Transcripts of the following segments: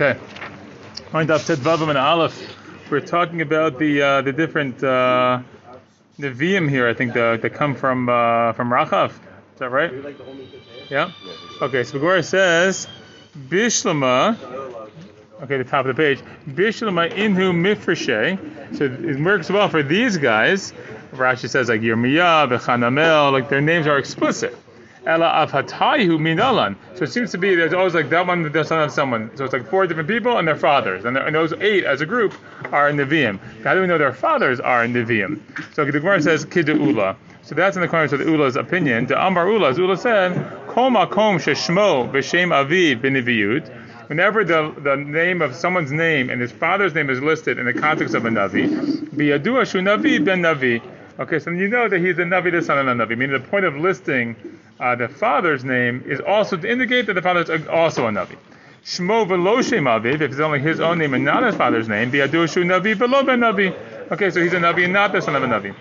Okay. Mind up Tedvavim and Aleph. We're talking about the uh, the different uh, the VM here. I think the, that come from uh, from Rachav. Is that right? Yeah. Okay. So the says Bishlama. Okay, the top of the page. Bishlama inhu mifreshe. So it works well for these guys. Rashi says like Yirmiyah, Bechanamel, like their names are explicit. Ela avhatayu minalan. So it seems to be there's always like that one, the son of someone. So it's like four different people and their fathers, and, and those eight as a group are in Nevi'im. How do we know their fathers are in Nevi'im? So the Gemara says Ula. So that's in the corner of the Ula's opinion. The Ambar Ula, as Ula said, Kol makom sheshmo b'shem aviv b'neviyut. Whenever the, the name of someone's name and his father's name is listed in the context of a Navi, biyadua shu Navi ben Navi. Okay, so you know that he's a Navi, the son of a Navi. Meaning the point of listing uh, the father's name is also to indicate that the father is also a Navi. Shmo velo shem aviv, if it's only his own name and not his father's name, biyadua shu Navi velo ben Navi. Okay, so he's a Navi and not the son of a Navi.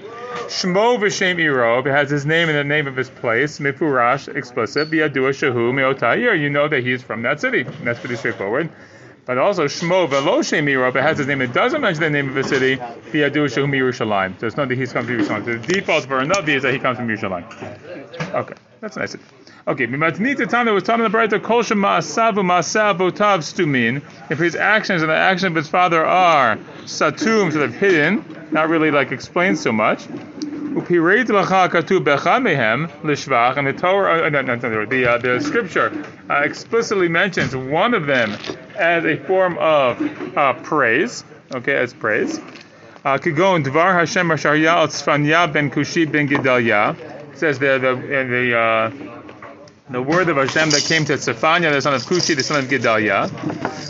Shmo v'shem it has his name and the name of his place, mifurash, explicit, biyadua shahu meotayir, you know that he's from that city. That's pretty straightforward. But also Shmo velo shem iro, it has his name, it doesn't mention the name of the city, biyadua shahu Yerushalayim. So it's not that he's come from Yerushalayim. The default for a Navi is that he comes from Yerushalayim. Okay, that's nice. Okay, Mimatnita Tana was taught in the Brayta Kol Ma'asavu Ma'asav Botav Stumin. If his actions and the actions of his father are satum, sort of hidden, not really like explained so much. Upireit lacha katu bechamehem lishvach, and the Torah, uh, no, no, no, the uh, the scripture uh, explicitly mentions one of them as a form of uh, praise. Okay, as praise. Kigon dvar Hashem Asharya al ben Kushi ben Gedalia says the the the uh, the word of Hashem that came to Tzefania, the son of Kushi, the son of Gedalia.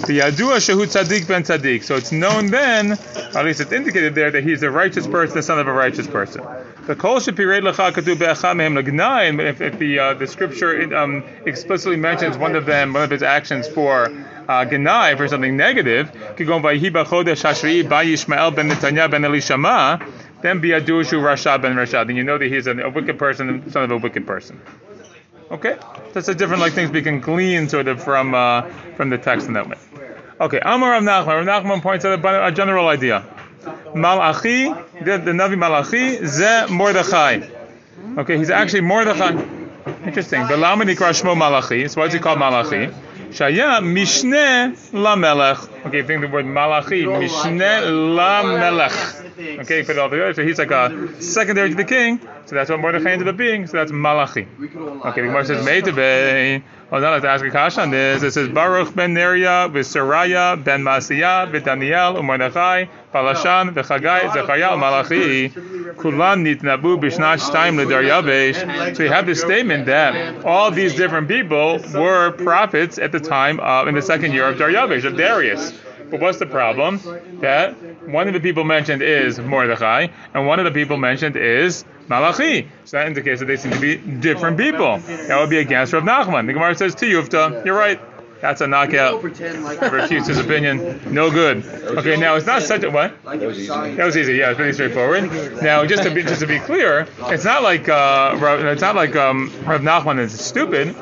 The Yadua Shehu Tzadik ben Tzadik. So it's known then, at least it's indicated there, that he's a righteous person, the son of a righteous person. The Kol Shepired Lecha Katu Be'achamehem Lagnayin, if, if the uh, the scripture um, explicitly mentions one of them, one of his actions for uh, Genai, for something negative, Kigon Vayihi B'chodesh Yishmael ben Netanya ben Elishama, then Biadushu Rasha ben Rasha. Then you know that he's a wicked person, son of a wicked person. Okay, that's a different like things we can glean sort of from uh, from the text in that way. Okay, Amar Rav Nachman. Rav Nachman points out a general idea. Malachi, the, the Navi Malachi, ze Mordechai. Okay, he's actually Mordechai. Interesting. Belamani Shmo Malachi. So why is he called Malachi? Shaya Mishne Lamelech. Okay, think the word Malachi. Mishne Lamelech. Okay, put it all together. So he's like a secondary to the king. So that's what Mordechai ended up being. So that's Malachi. Okay, the Gemara says Meitebe. Oh, now let's ask a question on this. It says Baruch ben Neriah, v'Seraya ben Masiyah, v'Daniel, u'Mordechai, Palashan, v'Chagai, Zechariah, Malachi, Kulan nitnabu b'shnat shtayim l'Daryavesh. So you have this statement that all these different people were prophets at the time of, in the second year of Daryavesh, of Darius. But what's the problem? That one of the people mentioned is Mordechai, and one of the people mentioned is Malachi. So that indicates that they seem to be different people. That would be against Rav Nachman. The Gemara says to Yufta, you're right. That's a knockout. Refutes his opinion. No good. Okay, now it's not such a what? That was easy. Yeah, it's pretty straightforward. Now, just to be just to be clear, it's not like uh, it's not like um, Rav Nachman is stupid.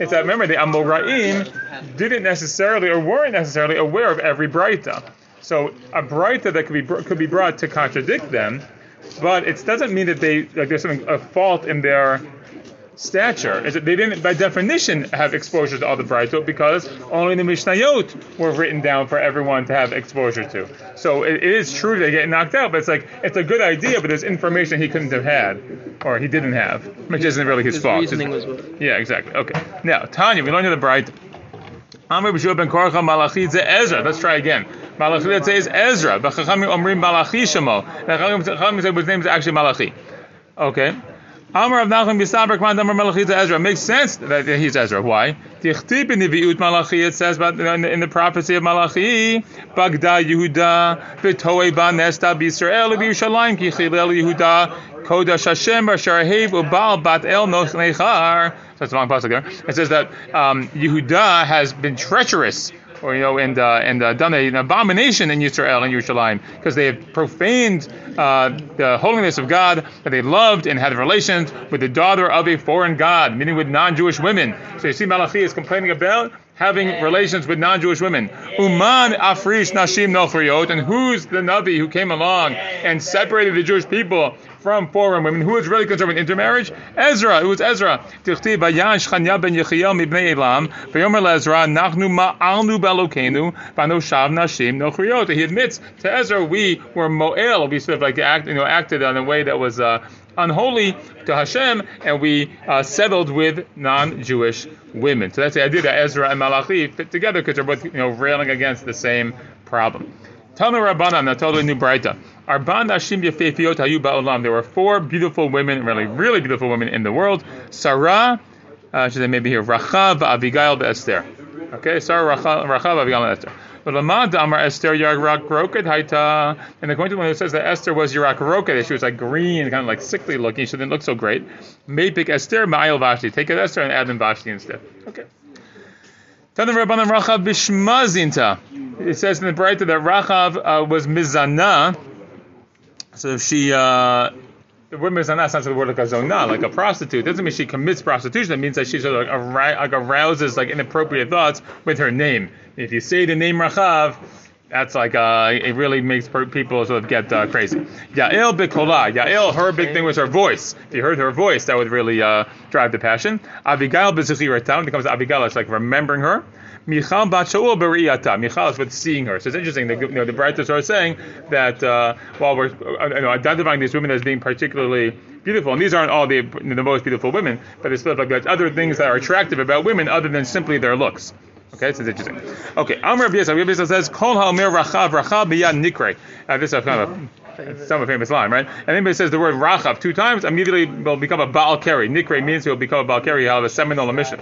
It's that remember the Amoraim didn't necessarily or weren't necessarily aware of every Braita. So a Braita that could be could be brought to contradict them, but it doesn't mean that they like there's something a fault in their stature. Is that they didn't by definition have exposure to all the Braitot because only the Mishnayot were written down for everyone to have exposure to. So it, it is true they get knocked out, but it's like it's a good idea, but there's information he couldn't have had or he didn't have, which isn't really his, his fault. Yeah, exactly. Okay. Now Tanya, we learned the Brite. Amr b'shua ben Korcha Malachi Ezra. Let's try again. Malachi that says Ezra. B'chachamim omrim Malachi shemo. Chachamim say his name is actually Malachi. Okay. Amr of Nachman Bisaber Kman Amr Malachi to Ezra. Makes sense that he's Ezra. Why? Tichtib in the Viut Malachi. It says about in the prophecy of Malachi, Bagda Yehuda B'toe Ba Nesta B'Yisrael B'Yushalayim Ki Chilel Yehuda Kodash Hashem Bashar Hev Ubal Bat El. That's there. It says that um, Yehuda has been treacherous or you know, and uh, and uh, done an abomination in Yisrael and Yerushalayim because they have profaned uh, the holiness of God that they loved and had relations with the daughter of a foreign god, meaning with non-Jewish women. So you see, Malachi is complaining about having relations with non-Jewish women. Uman afrish nashim nofriot, and who's the Navi who came along and separated the Jewish people from foreign women? Who was really concerned with intermarriage? Ezra. It was Ezra. He admits to Ezra, we were mo'el. We sort of like act, you know, acted in a way that was. Uh, unholy to Hashem, and we uh, settled with non-Jewish women. So that's the idea that Ezra and Malachi fit together because they're both you know railing against the same problem. Tanu Rabbanan, a totally new Braita. Arban Ashim Yefefiot Hayu Ba'olam. There were four beautiful women, really, really beautiful women in the world. Sarah, uh, should I maybe here, Rachav, Abigail, Esther. Okay, Sarah, Rachav, Rachav Abigail, Esther. But Lamad Amar Esther Yarak Roket Haita. And according to one who says that Esther was Yarak Roket, she was like green, kind of like sickly looking, she didn't look so great. Maypick Esther Ma'il Vashti. Take Esther and add in Vashti instead. Okay. Rabbanan Rachav. It says in the Braita that Rachav uh, was Mizana. So if she. Uh, the word mizana sounds like the word like a zona, like a prostitute. It doesn't mean she commits prostitution. It means that she sort of like arouses like inappropriate thoughts with her name. If you say the name Rachav, that's like uh, it really makes people sort of get uh, crazy. Yael bikola. Yael, her big thing was her voice. If you heard her voice, that would really uh, drive the passion. Abigail bezuchiratam becomes Abigail. It's like remembering her. Michal bat Shaul beriyata. Michal is with seeing her. So it's interesting. The, you know, the Braitas are saying that uh, while we're uh, you know, identifying these women as being particularly beautiful, and these aren't all the the most beautiful women, but it's sort of like other things that are attractive about women other than simply their looks. Okay, so it's interesting. Okay, Amr. Rabbi Yisrael says, "Kol ha'omer rachav rachav biyad nikre." Uh, this is kind of a some famous line, right? And anybody says the word rachav two times, immediately will become a baal keri. Nikre means he will become a baal keri. He'll have a seminal mission.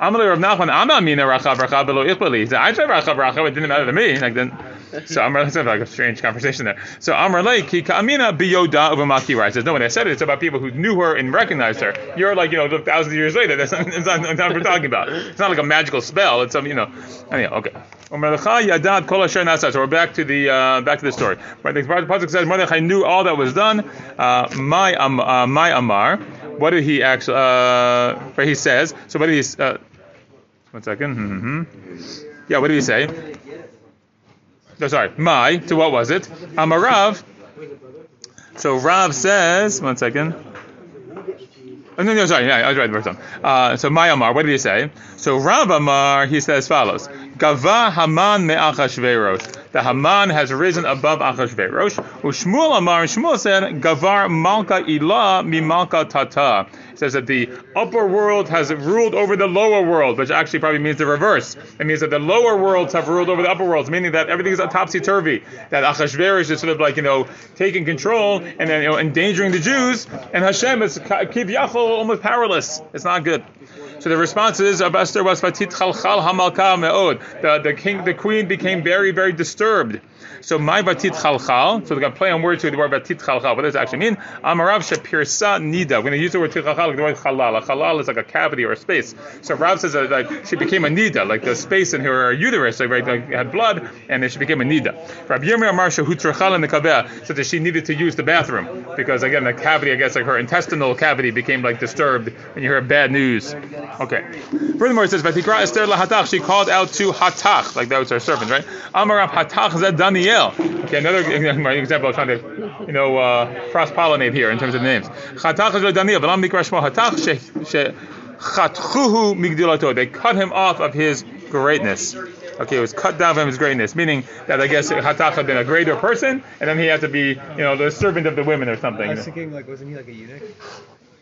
Amalei Rav Nachman, Ama mina rachav rachav below ichbali. He said, I tried rachav rachav, it didn't matter to me. Like then, so Amr, it's like a strange conversation there. So Amr Lei, ki ka'amina biyoda uvamakira. He says, no, when I said it, it's about people who knew her and recognized her. You're like, you know, thousands of years later. That's not, that's not, that's not what we're talking about. It's not like a magical spell. It's some, you know. Anyhow, okay. So we're back to the uh, back to the story. Right, the pasuk says Mordechai knew all that was done. Uh, my uh, my Amar. What did he actually? Uh, he says. So what did he? Uh, one second. Mm-hmm. Yeah. What did he say? No, sorry. My. To what was it? Amarav. So Rav says. One second. Oh, no, no, sorry, yeah, I was right the first time. Uh, so my Amar, what did he say? So Rav Amar, he says follows: Gava Haman me'achashverosh. The Haman has risen above Achashverosh. Ushmuel Amar, Shmuel said, Gavar Malka Ilah mi Malka Tata. It says that the upper world has ruled over the lower world, which actually probably means the reverse. It means that the lower worlds have ruled over the upper worlds, meaning that everything is topsy turvy. That Achashverosh is sort of like you know taking control and then you know endangering the Jews, and Hashem is kivyachol almost powerless. It's not good. So the response is, Esther was fatit chalchal hamalka meod. The the king, the queen became very, very disturbed. So my batit chalchal. So they're going to play on words with the word batit chalchal. What does it actually mean? Amarav shapirsa nida. We're going to use the word chalchal like the word halal. A halal is like a cavity or a space. So Rav says that like she became a nida, like the space in her uterus, like, right, like had blood, and then she became a nida. Rabbi Yirmiyah Amar shahutrachal in the kabeh said that she needed to use the bathroom because again the cavity, I guess like her intestinal cavity became like disturbed, and you hear bad news. Okay. Furthermore, it says, "Vatikra Esther lahatach." She called out to Hatach, like that was her servant, right? Amarav Hatach zed Daniel. Okay, another example of trying to, you know, uh, cross pollinate here in terms of names. Hatach zed Daniel. V'lam mikra shmo Hatach she chatchuhu migdilato. They cut him off of his greatness. Okay, it was cut down from his greatness, meaning that I guess Hatach had been a greater person, and then he had to be, you know, the servant of the women or something. I was thinking, like, wasn't he like a eunuch?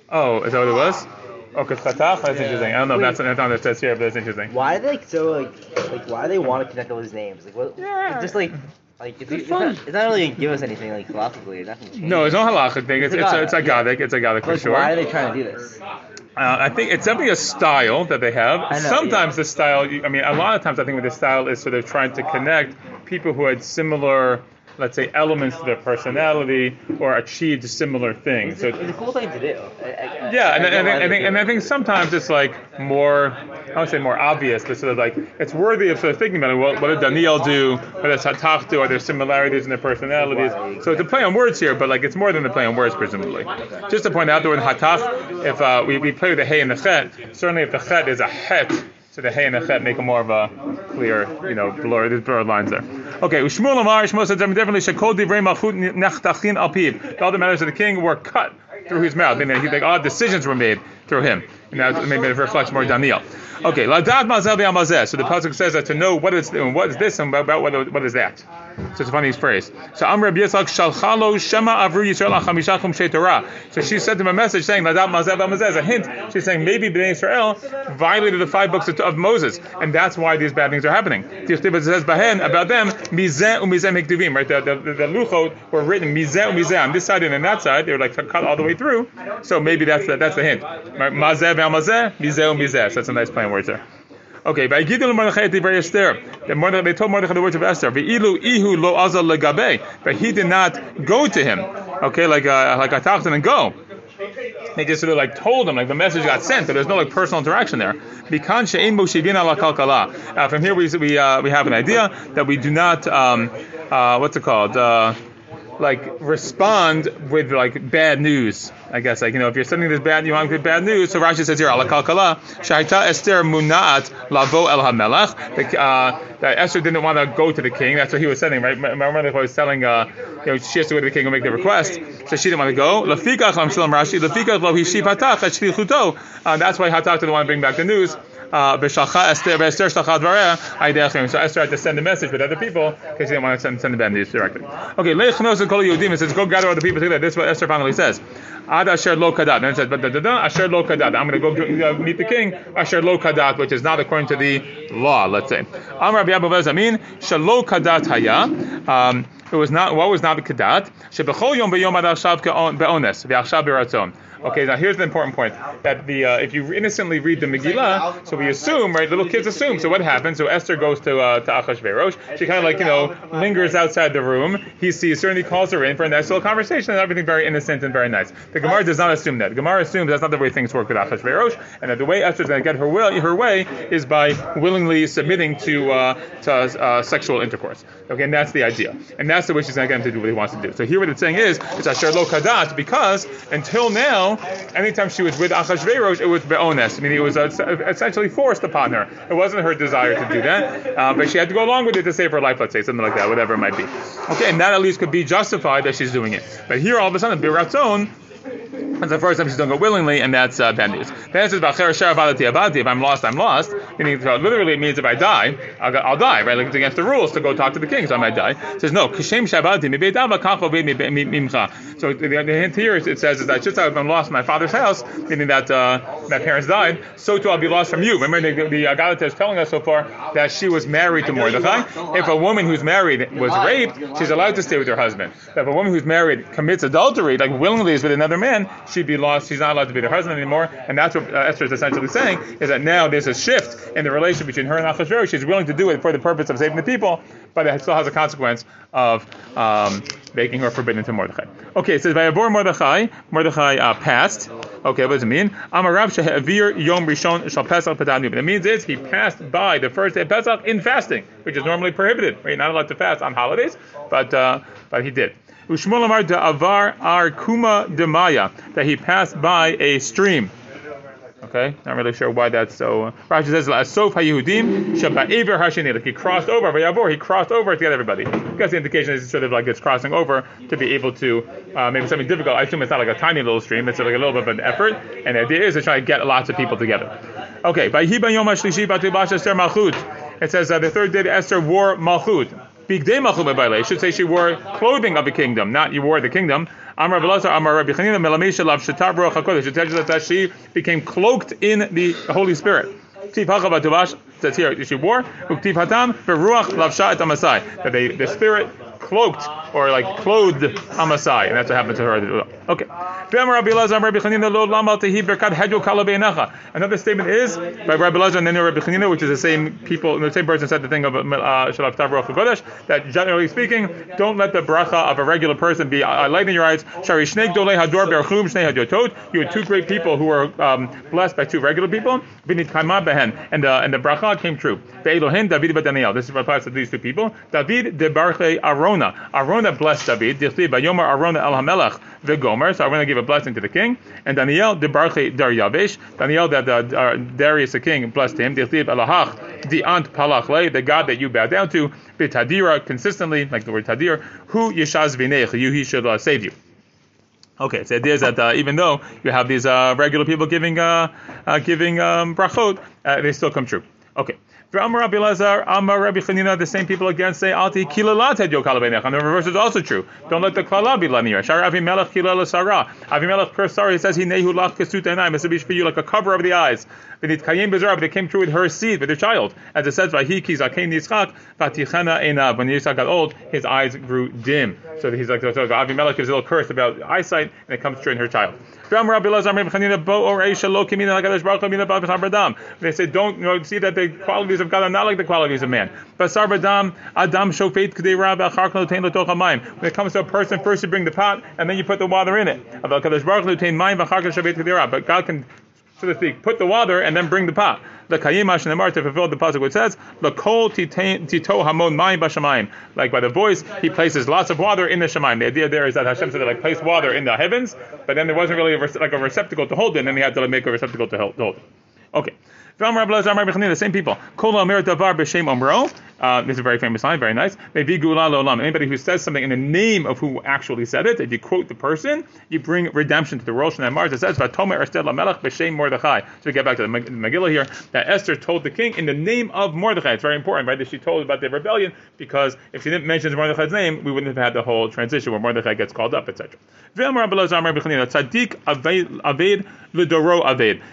Oh, is that what it was? Oh, because Chatach? That's interesting. I don't know if that's, that's not what it says here, but that's interesting. Why are they like so like like why do they want to connect all these names? Like what? Yeah. It's just like like it's, It's it's, not, it's not really give us anything like philosophically. Nothing. No, it's not halachic thing. It's it's a, it's a. It's a Gadic for Like, sure. why are they trying to do this? Uh, I think it's definitely a style that they have. Know, Sometimes yeah. the style, I mean, a lot of times I think with the style is sort of trying to connect people who had similar, let's say, elements to their personality or achieved similar things. So It's a cool thing to do. I, I, yeah, and, I, and, I and, I think, and I think sometimes it's like more, I would say more obvious, but sort of like it's worthy of sort of thinking about it. What, what did Daniel do? What does Hatach do? Are there similarities in their personalities? So it's a play on words here, but like it's more than a play on words, presumably. Just to point out that with Hatach, if uh, we, we play with the hey and the chet, certainly if the chet is a het, So the hey and the chet make a more of a clear, you know, blur, there's blurred lines there. Okay, Ushmuel Amar, Shmuel said definitely Shekol Divrei Malchut Nechtachin Al Piv. All the matters of the king were cut through his mouth, meaning like odd decisions were made through him. And that maybe it reflects more Daniel. Okay, Ladad Mazel. So the pasuk says that to know what is what is this and about what, what is that. So it's a funny phrase. So Amr Yitzchak Shalchalo Shema Avru Yisrael Chamishachum Shetorah. So she sent him a message saying Ladad Mazel Mazeh a hint. She's saying maybe Bnei Israel violated the five books of, Moses, and that's why these bad things are happening. It says Bahen about them Mizeh umizeh Hekduvim. Right, the the, the, the luchot were written Mizeh umizeh on this side and on that side. They were like cut all the way through. So maybe that's the, that's the hint. Mazeh Mazeh Mizeh umizeh. So that's a nice plain words there. Okay, by Gidul Mordechai Divrei Esther, they told Mordechai the words of Esther. Ve'ilu ihu lo azal legabe, but he did not go to him. Okay, like uh, like I talked to him and go. They just sort of like told him, like the message got sent, but there's no like personal interaction there. Uh, from here we we uh, we have an idea that we do not um, uh, what's it called uh, like respond with like bad news. I guess like you know if you're sending this bad you want get bad news. So Rashi says here ala kalkala shaita Esther munat lavo el hamelach. Uh, that Esther didn't want to go to the king. That's what he was saying, right? Remember he was telling uh, you know she has to go to the king and make the request. So she didn't want to go. Lafikach lam Rashi lafikach lo hishiv hatach. Uh, that's why Hatak didn't want to bring back the news. Uh, so Esther had to send a message with other people because she didn't want to send, send the bad news directly. Okay, it says go gather all the people together. This is what Esther finally says. Ad asher lo kadat. Then it says, but da, da, da, asher lo kadat. I'm going to go uh, meet the king. Asher lo kadat, which is not according to the law. Let's say. Amar Rabbi Abu Zamin shalo kadat haya. Um, it was not. What was not kadat? Shebechol yom beyom ad ashav be'ones ve'achshav beratzon. Okay, now here's the important point that the uh, if you innocently read the Megillah, so we assume, right? Little kids assume. So what happens? So Esther goes to uh, to Achashverosh. She kind of like you know lingers outside the room. He sees her and he calls her in for a nice little conversation and everything very innocent and very nice. The Gemara does not assume that. The Gemara assumes that's not the way things work with Achashverosh, and that the way Esther's going to get her will her way is by willingly submitting to uh, to uh, sexual intercourse. Okay, and that's the idea, and that's the way she's going to get him to do what he wants to do. So here, what it's saying is it's Asher Lo Kadat because until now anytime she was with Achashverosh, it was be'ones, meaning it was essentially forced upon her. It wasn't her desire to do that, uh, but she had to go along with it to save her life, let's say, something like that, whatever it might be. Okay, and that at least could be justified that she's doing it. But here, all of a sudden, Biratzon, that's the first time she's doing it willingly, and that's uh, bad news. Then it says If I'm lost, I'm lost. Meaning, literally, it means if I die, I'll, I'll die. Right? Like it's against the rules to go talk to the king, so I might die. It says no. Kishem So the, the hint here it says is that just as I'm lost in my father's house, meaning that uh, my parents died, so too I'll be lost from you. Remember, the, the uh, is telling us so far that she was married to Mordechai. If a woman who's married was raped, she's allowed to stay with her husband. If a woman who's married commits adultery, like willingly is with another man, she'd be lost. She's not allowed to be their husband anymore. And that's what uh, Esther is essentially saying is that now there's a shift in the relationship between her and Achashverosh. She's willing to do it for the purpose of saving the people, but it still has a consequence of um, making her forbidden to Mordechai. Okay, it says Vayavor Mordechai. Mordechai uh, passed. Okay, what does it mean? Amarav shehavir yom rishon shal pesach What It means is he passed by the first day of Pesach in fasting, which is normally prohibited. Right? You're not allowed to fast on holidays, but uh, but he did. Ushmol Amar de Avar Ar Kuma de Maya, that he passed by a stream. Okay, not really sure why that's so. Rashi says Asof HaYehudim Shaba'aver Hashini. Like he crossed over. Vayavor, he crossed over to get everybody. Because the indication is sort of like it's crossing over to be able to uh, maybe something difficult. I assume it's not like a tiny little stream. It's like a little bit of an effort. And the idea is to try to get lots of people together. Okay, Vayhiba Yom HaShlishi Batu Esther Malchut. It says uh, the third day Esther wore Malchut. Should say she wore clothing of the kingdom, not you wore the kingdom. Amar Belazar, Amar Rabbi Chanina, Melamisha Lav Shatar Baruch HaKodesh. It tells you that she became cloaked in the Holy Spirit. Tiv Hachav Atuvash says here she wore Uktiv Hatam Beruach Lavsha Et Amasai that the Spirit cloaked or like clothed Amasai, and that's what happened to her. Okay. Another statement is by Rabbi Lazar and then Rabbi Chanina, which is the same people, the same person said the thing of uh, Shalaf Tav Kodesh, that generally speaking, don't let the bracha of a regular person be uh, light in your eyes. You had two great people who were um, blessed by two regular people. And the and the bracha came true. This applies to these two people. David de Barche Aron Arona. Arona blessed David. Dichli Bayomar Arona El Hamelach Gomer. So Arona gave a blessing to the king. And Daniel de Barche Dar Yavesh. Daniel that uh, Darius the king blessed him. Elahach the Ant Palach Le, the God that you bow down to. Bitadira consistently, like the word Tadir. Who Yeshaz Vinech. You he should uh, save you. Okay, so the idea is that uh, even though you have these uh, regular people giving uh, uh giving um, brachot, uh, they still come true. Okay. Rabbi Lazar, Rabbi the same people again say, Alti kilalat had yokal And the reverse is also true. Don't let the klala be linear. Shar Avimelech kilala sarah. Avimelech cursed Sarah, he says, he nehu lach kesut enayim. It's to for you like a cover of the eyes. V'nit kayim but they came true with her seed, with her child. As it says, Vahi ki zakein yitzchak, vatichana enav. When Yitzchak got old, his eyes grew dim. So he's like, so Avimelech is a little curse about eyesight, and it comes true in her child. They say, don't you know, see that the qualities of God are not like the qualities of man. When it comes to a person, first you bring the pot, and then you put the water in it. But God can so to speak, put the water and then bring the pot. The kayimash nemar to fulfill the pasuk which says, "The kol tito hamon mayim bashamayim." Like by the voice, he places lots of water in the shemaim. The idea there is that Hashem said like place water in the heavens, but then there wasn't really a, like a receptacle to hold it, and then he had to like, make a receptacle to hold it. Okay. The same people. Uh, this is a very famous line, very nice. Anybody who says something in the name of who actually said it, if you quote the person, you bring redemption to the world. And Mars it says, Mordechai. So we get back to the Megillah here, that Esther told the king in the name of Mordechai. It's very important, right, that she told about the rebellion, because if she didn't mention Mordechai's name, we wouldn't have had the whole transition where Mordechai gets called up, etc.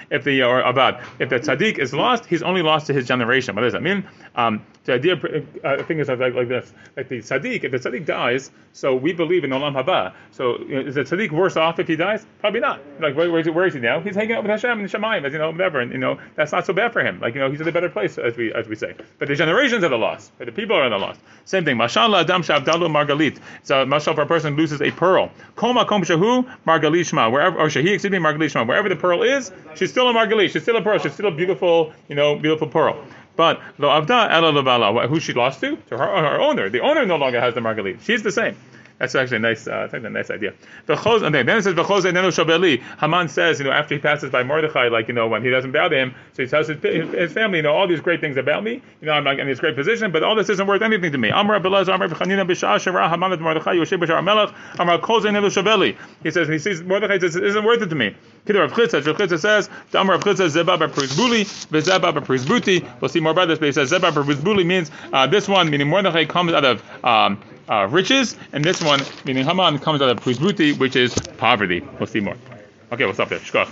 If the or avad, if the tzaddik is lost, he's only lost to his generation. What does that mean? Um, the idea, uh, I think, is like, like this: like the tzaddik, if the tzaddik dies, so we believe in olam haba. So is the tzaddik worse off if he dies? Probably not. Like where, where, is, he, where is he now? He's hanging out with Hashem and Shemaim, as you know, whatever. And you know that's not so bad for him. Like you know, he's in a better place, as we as we say. But the generations are the lost. But the people are the lost. Same thing. Mashallah adam shavdalu margalit. So mashal for a person loses a pearl. Koma kom shahu margalit shma. Wherever or shahi excuse me margalit shma. Wherever the pearl is, she's still a margalit. She's still a pearl. She's still a beautiful, you know, beautiful pearl. But lo avda ela who she lost to? To her, her owner. The owner no longer has the margalit. She's the same. That's actually a nice, uh, I think a nice idea. The choz, and then it says v'choz nenu shabeli. Haman says, you know, after he passes by Mordechai, like you know, when he doesn't bow to him, so he tells his, his family, you know, all these great things about me. You know, I'm like in this great position, but all this isn't worth anything to me. Amar Belaz, Amar B'chanina B'shah Shara Haman Mordechai Yoshe B'shar Melech Amar choz nenu shabeli. He says, and he sees Mordechai says, it isn't worth it to me. Kidder Rav Chitza, Rav Chitza says, Amar Rav Chitza Zebab Prisbuli, V'Zebab Prisbuti. We'll see more about this, but he says Zebab Prisbuli means uh, this one, meaning Mordechai comes out of um, uh, riches, and this one, meaning Haman, comes out of Prisbuti, which is poverty. We'll see more. Okay, we'll stop there. Shkoch.